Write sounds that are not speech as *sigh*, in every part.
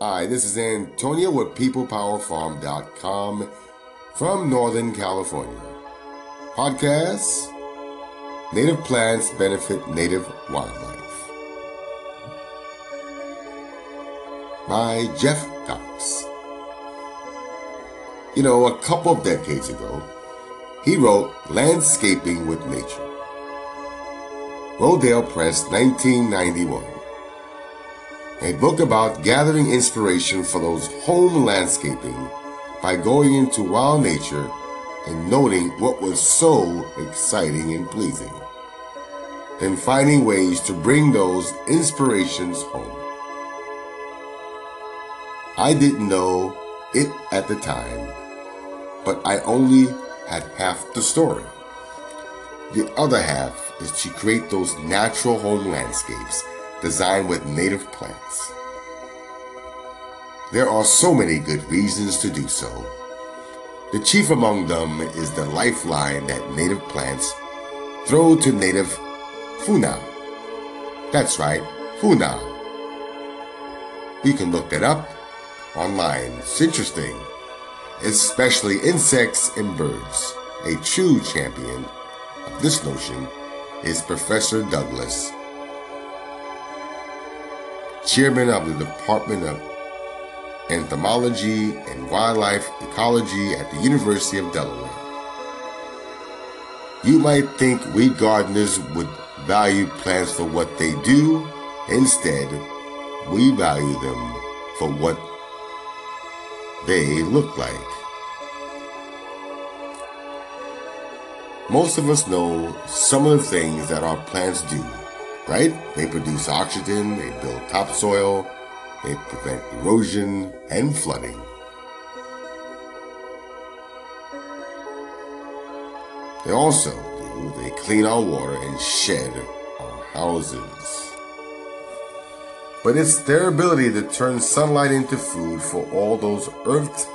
Hi, this is Antonio with PeoplePowerFarm.com from Northern California. Podcasts Native Plants Benefit Native Wildlife by Jeff Cox. You know, a couple of decades ago, he wrote Landscaping with Nature. Rodale Press, 1991 a book about gathering inspiration for those home landscaping by going into wild nature and noting what was so exciting and pleasing, then finding ways to bring those inspirations home. I didn't know it at the time, but I only had half the story. The other half is to create those natural home landscapes designed with native plants. There are so many good reasons to do so. The chief among them is the lifeline that native plants throw to native funa. That's right, funa. You can look that up online. It's interesting, especially insects and birds. A true champion of this notion is Professor Douglas chairman of the Department of Entomology and Wildlife Ecology at the University of Delaware. You might think we gardeners would value plants for what they do. Instead, we value them for what they look like. Most of us know some of the things that our plants do right? They produce oxygen, they build topsoil, they prevent erosion and flooding. They also do, they clean our water and shed our houses. But it's their ability to turn sunlight into food for all those earth,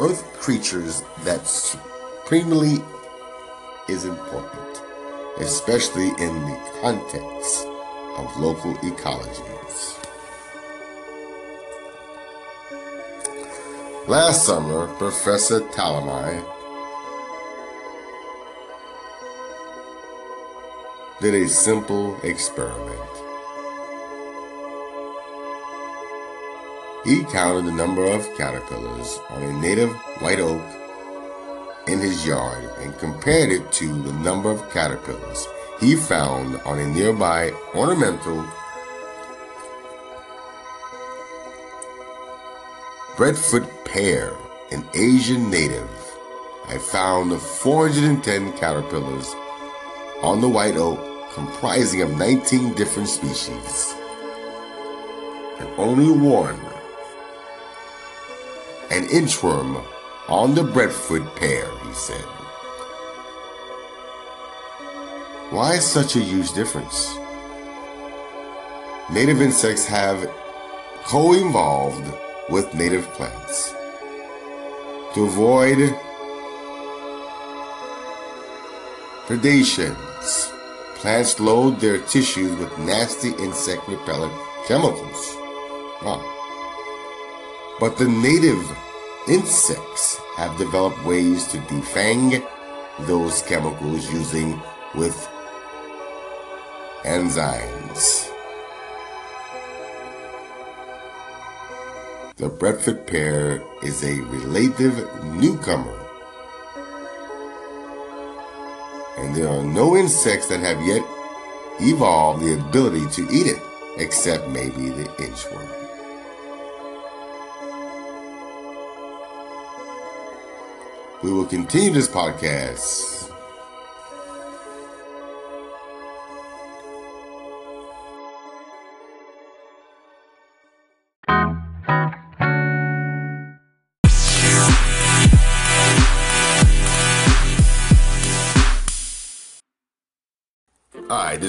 earth creatures that supremely is important, especially in the context of local ecologies. Last summer, Professor Tallamy did a simple experiment. He counted the number of caterpillars on a native white oak in his yard and compared it to the number of caterpillars he found on a nearby ornamental Bradford pear, an Asian native. I found 410 caterpillars on the white oak comprising of 19 different species. And only one, an inchworm on the Bradford pear, he said. Why is such a huge difference? Native insects have co-evolved with native plants. To avoid predations, plants load their tissues with nasty insect repellent chemicals. Wow. But the native insects have developed ways to defang those chemicals using with enzymes. The Bradford pear is a relative newcomer, and there are no insects that have yet evolved the ability to eat it, except maybe the inchworm. We will continue this podcast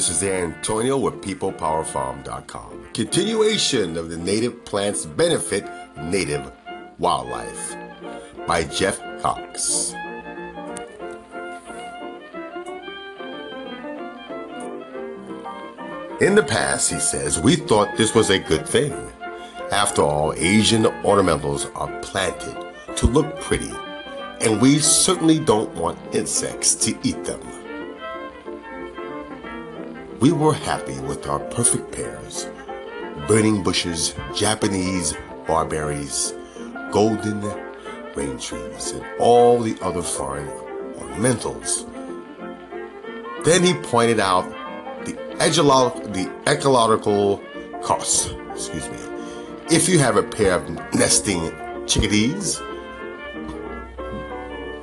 this is Antonio with PeoplePowerFarm.com. Continuation of the Native Plants Benefit Native Wildlife by Jeff Cox. In the past, he says, we thought this was a good thing. After all, Asian ornamentals are planted to look pretty, and we certainly don't want insects to eat them. We were happy with our perfect pears, burning bushes, Japanese barberries, golden rain trees, and all the other foreign ornamentals. Then he pointed out the, the ecological costs. Excuse me. If you have a pair of nesting chickadees,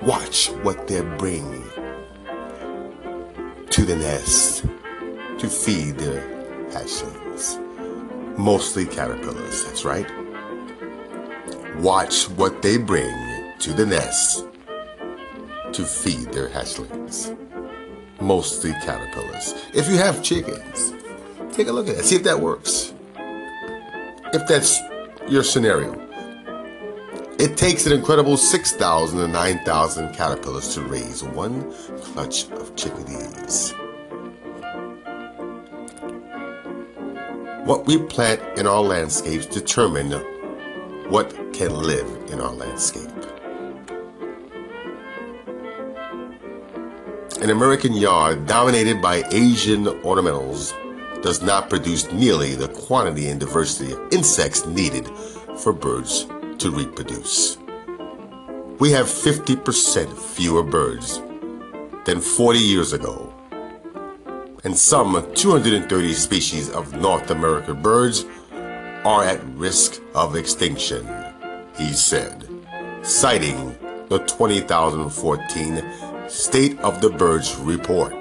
watch what they bring to the nest to feed their hatchlings. Mostly caterpillars, that's right. Watch what they bring to the nest to feed their hatchlings. Mostly caterpillars. If you have chickens, take a look at it. See if that works. If that's your scenario. It takes an incredible 6,000 to 9,000 caterpillars to raise one clutch of chickadees. What we plant in our landscapes determine what can live in our landscape. An American yard dominated by Asian ornamentals does not produce nearly the quantity and diversity of insects needed for birds to reproduce. We have 50% fewer birds than 40 years ago, and some 230 species of North American birds are at risk of extinction, he said, citing the 2014 State of the Birds report.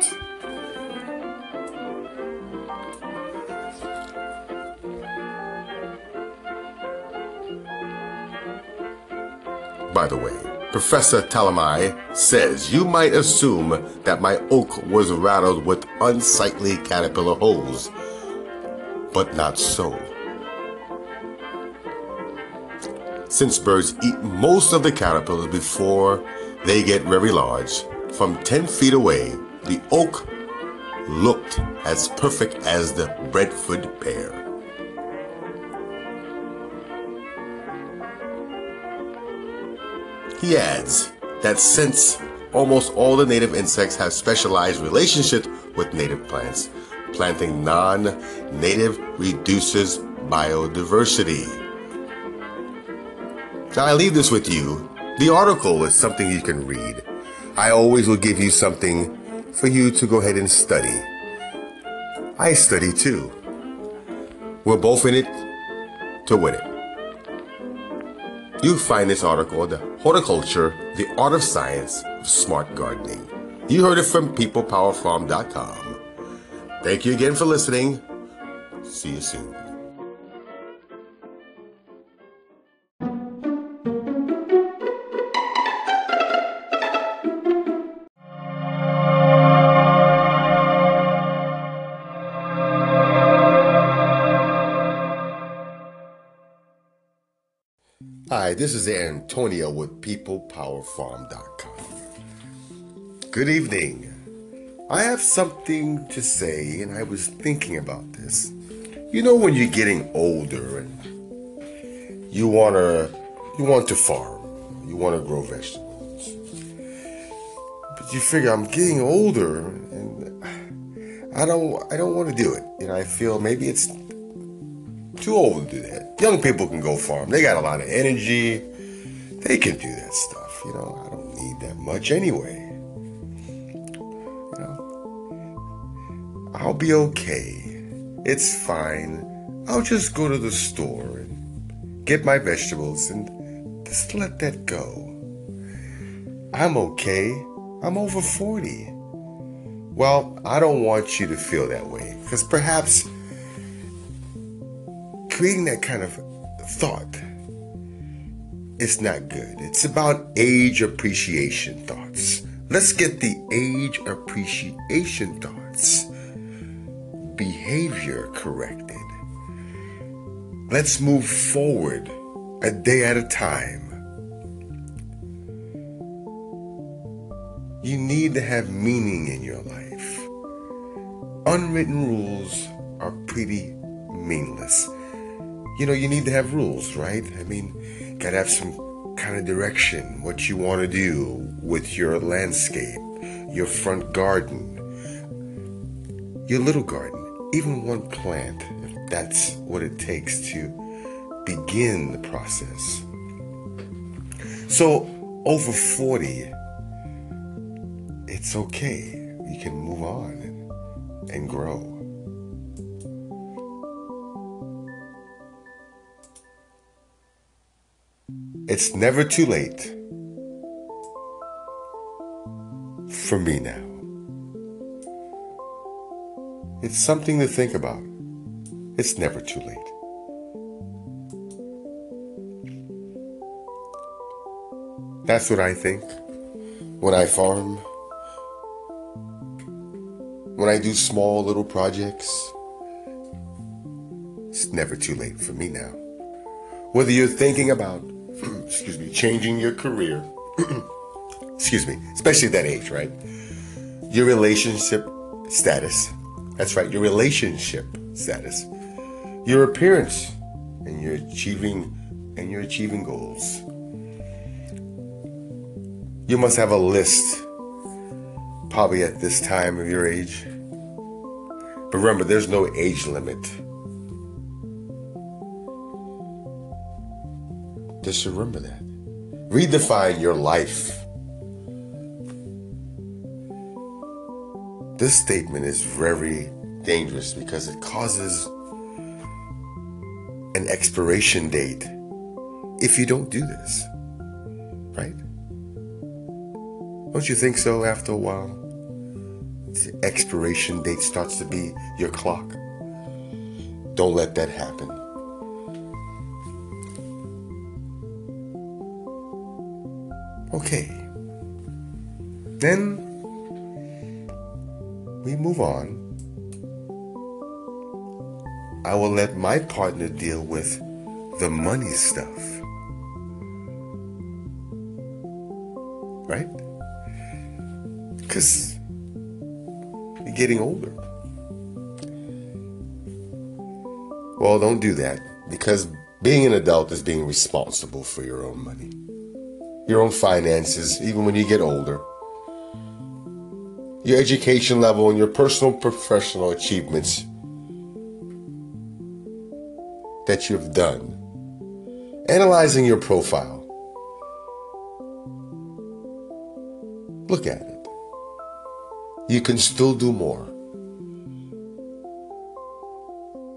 By the way, Professor Tallamy says you might assume that my oak was rattled with unsightly caterpillar holes, but not so. Since birds eat most of the caterpillars before they get very large, from 10 feet away, the oak looked as perfect as the Bradford pear. He adds that since almost all the native insects have specialized relationships with native plants, planting non-native reduces biodiversity. Now I leave this with you. The article is something you can read. I always will give you something for you to go ahead and study. I study too. We're both in it to win it. You find this article, The Horticulture, The Art of Science of Smart Gardening. You heard it from peoplepowerfarm.com. Thank you again for listening. See you soon. This is Antonio with PeoplePowerFarm.com. Good evening. I have something to say, and I was thinking about this. You know, when you're getting older and you wanna you want to farm, you want to grow vegetables, but you figure I'm getting older and I don't I don't want to do it. Know, I feel maybe it's too old to do that. Young people can go farm. They got a lot of energy. They can do that stuff. You know, I don't need that much anyway. You know, I'll be okay. It's fine. I'll just go to the store and get my vegetables and just let that go. I'm okay. I'm over 40. Well, I don't want you to feel that way because perhaps creating that kind of thought is not good. It's about age appreciation thoughts. Let's get the age appreciation thoughts, behavior corrected. Let's move forward a day at a time. You need to have meaning in your life. Unwritten rules are pretty meaningless. You know, you need to have rules, right? I mean, gotta have some kind of direction, what you want to do with your landscape, your front garden, your little garden, even one plant, if that's what it takes to begin the process. So, over 40, it's okay. You can move on and, and grow. It's never too late for me now. It's something to think about. It's never too late. That's what I think when I farm, when I do small little projects. It's never too late for me now. Whether you're thinking about *clears throat* excuse me, changing your career, *clears throat* excuse me, especially at that age, right? Your relationship status. That's right, your relationship status. Your appearance and you're achieving and you're achieving goals. You must have a list probably at this time of your age. But remember, there's no age limit Just remember that. Redefine your life. This statement is very dangerous because it causes an expiration date if you don't do this. Right? Don't you think so after a while? The expiration date starts to be your clock. Don't let that happen. Okay. Then we move on. I will let my partner deal with the money stuff. Right? Because you're getting older. Well, don't do that because being an adult is being responsible for your own money your own finances, even when you get older, your education level, and your personal professional achievements that you've done. Analyzing your profile. Look at it. You can still do more.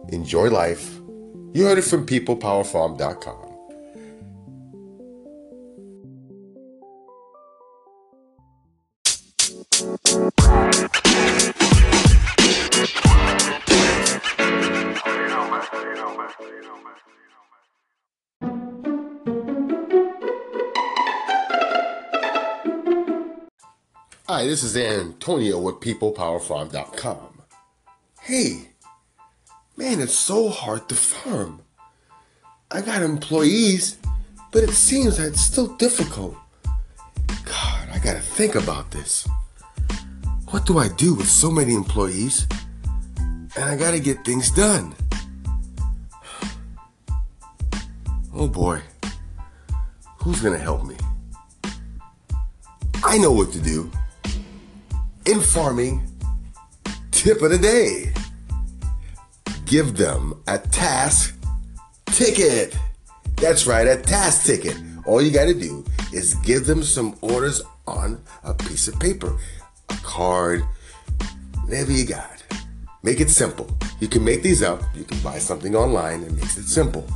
Enjoy life. You heard it from peoplepowerfarm.com. Hi, this is Antonio with PeoplePowerFarm.com. Hey, man, it's so hard to farm. I got employees, but it seems that it's still difficult. God, I gotta think about this. What do I do with so many employees? And I gotta get things done. Oh boy, who's gonna help me? I know what to do in farming tip of the day. Give them a task ticket. That's right, a task ticket. All you got to do is give them some orders on a piece of paper, a card, whatever you got. Make it simple. You can make these up. You can buy something online and makes it simple.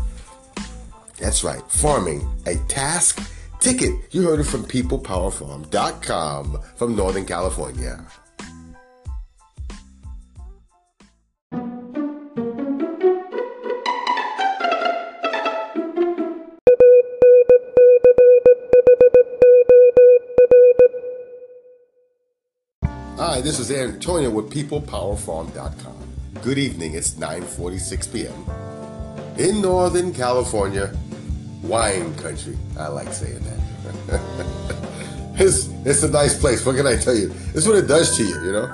That's right, farming, a task ticket. You heard it from peoplepowerfarm.com from Northern California. Hi, this is Antonio with peoplepowerfarm.com. Good evening. It's 9:46 p.m. in Northern California wine country. I like saying that. *laughs* it's, it's a nice place. What can I tell you? It's what it does to you, you know?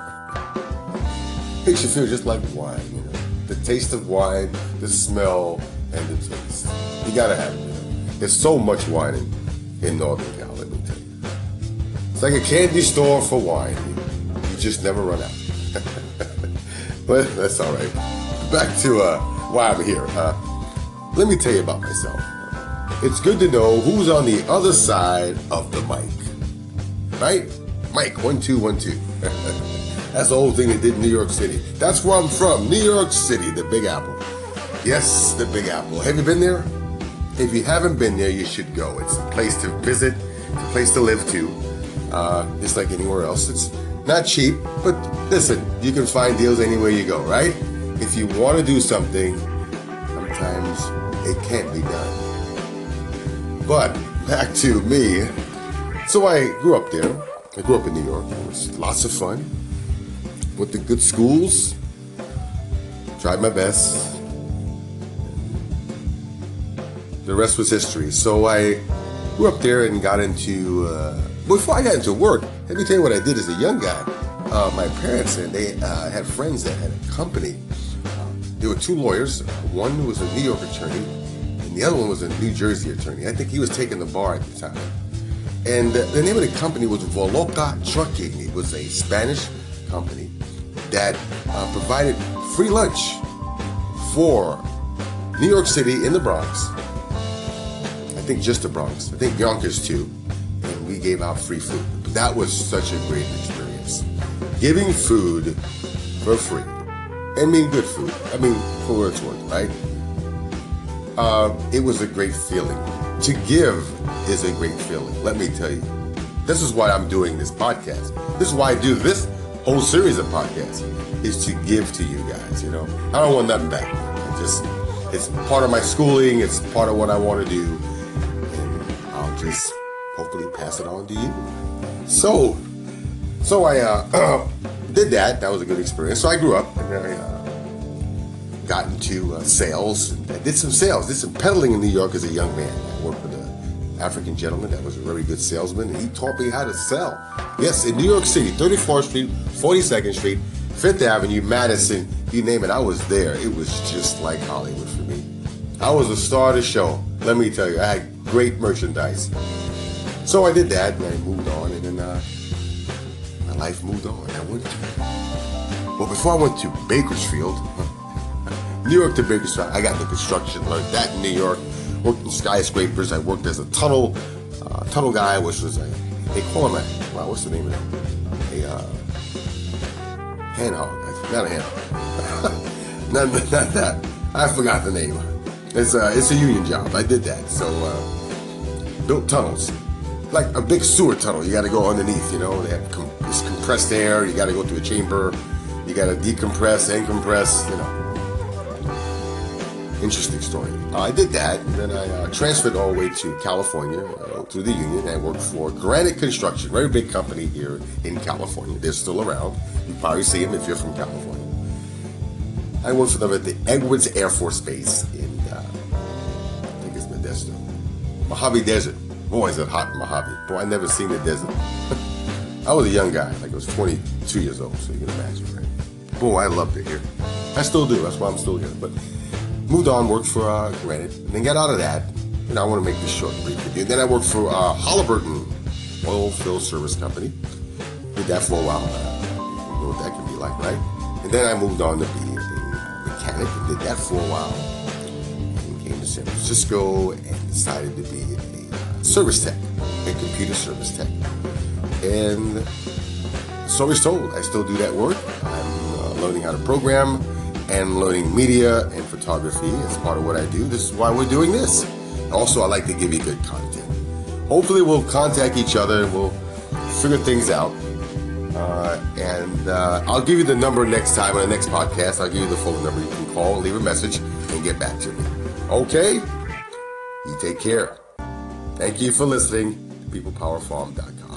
Makes you feel just like wine, you know? The taste of wine, the smell, and the taste. You gotta have it. There's so much wine in, in Northern Cal, let me tell you. It's like a candy store for wine. You just never run out. *laughs* but that's all right. Back to uh, why I'm here. Uh, let me tell you about myself. It's good to know who's on the other side of the mic. Right? Mike, one, two, one, two. *laughs* That's the whole thing they did in New York City. That's where I'm from, New York City, the Big Apple. Yes, the Big Apple. Have you been there? If you haven't been there, you should go. It's a place to visit, it's a place to live too. Uh, just like anywhere else. It's not cheap, but listen, you can find deals anywhere you go, right? If you want to do something, sometimes it can't be done. But back to me. So I grew up there. I grew up in New York. It was lots of fun went to good schools, tried my best. The rest was history. So I grew up there and got into. Uh, before I got into work, let me tell you what I did as a young guy. Uh, my parents and they uh, had friends that had a company. There were two lawyers. One was a New York attorney, and the other one was a New Jersey attorney. I think he was taking the bar at the time. And the name of the company was Voloca Trucking. It was a Spanish company that uh, provided free lunch for New York City in the Bronx. I think just the Bronx. I think Yonkers too. And we gave out free food. But that was such a great experience. Giving food for free. And mean good food. I mean for what it's worth, right? Uh, it was a great feeling. To give is a great feeling. Let me tell you. This is why I'm doing this podcast. This is why I do this whole series of podcasts is to give to you guys. You know, I don't want nothing back. I just it's part of my schooling. It's part of what I want to do, and I'll just hopefully pass it on to you. So, so I uh, *clears throat* did that. That was a good experience. So I grew up and I uh, got into uh, sales. I did some sales. Did some peddling in New York as a young man. I worked with an African gentleman that was a very good salesman, and he taught me how to sell. Yes, in New York City, 34th Street, 42nd Street, Fifth Avenue, Madison, you name it, I was there. It was just like Hollywood for me. I was a star of the show. Let me tell you, I had great merchandise. So I did that, and I moved on, and then uh, my life moved on. I went to, well, before I went to Bakersfield, New York to Bakersfield, I got the construction, learned that in New York worked in skyscrapers. I worked as a tunnel uh, tunnel guy, which was a they call him a wow, what's the name of that? A uh, hand hog, not a hand hog. not, not that. I forgot the name. It's a it's a union job. I did that. So uh, built tunnels, like a big sewer tunnel. You got to go underneath. You know, they have com- this compressed air. You got to go through a chamber. You got to decompress and compress. You know interesting story. Uh, I did that, and then I uh, transferred all the way to California uh, through the union. I worked for Granite Construction, very big company here in California. They're still around. You probably see them if you're from California. I worked for them at the Edwards Air Force Base in, uh, I think it's Modesto, Mojave Desert. Boy, is it hot in Mojave. Boy, I never seen the desert. *laughs* I was a young guy, like I was 22 years old, so you can imagine, right? Boy, I loved it here. I still do. That's why I'm still here. But moved on, worked for uh, Granite, and then got out of that. And I want to make this short and brief you. Then I worked for uh, Halliburton Oil Field Service Company. Did that for a while. You know what that can be like, right? And then I moved on to be a mechanic and did that for a while. And came to San Francisco and decided to be a service tech, a computer service tech. And story's told. I still do that work. I'm uh, learning how to program and learning media and photography as part of what I do. This is why we're doing this. Also, I like to give you good content. Hopefully, we'll contact each other and we'll figure things out. Uh, and uh, I'll give you the number next time on the next podcast. I'll give you the phone number. You can call, leave a message, and get back to me. Okay? You take care. Thank you for listening to PeoplePowerFarm.com.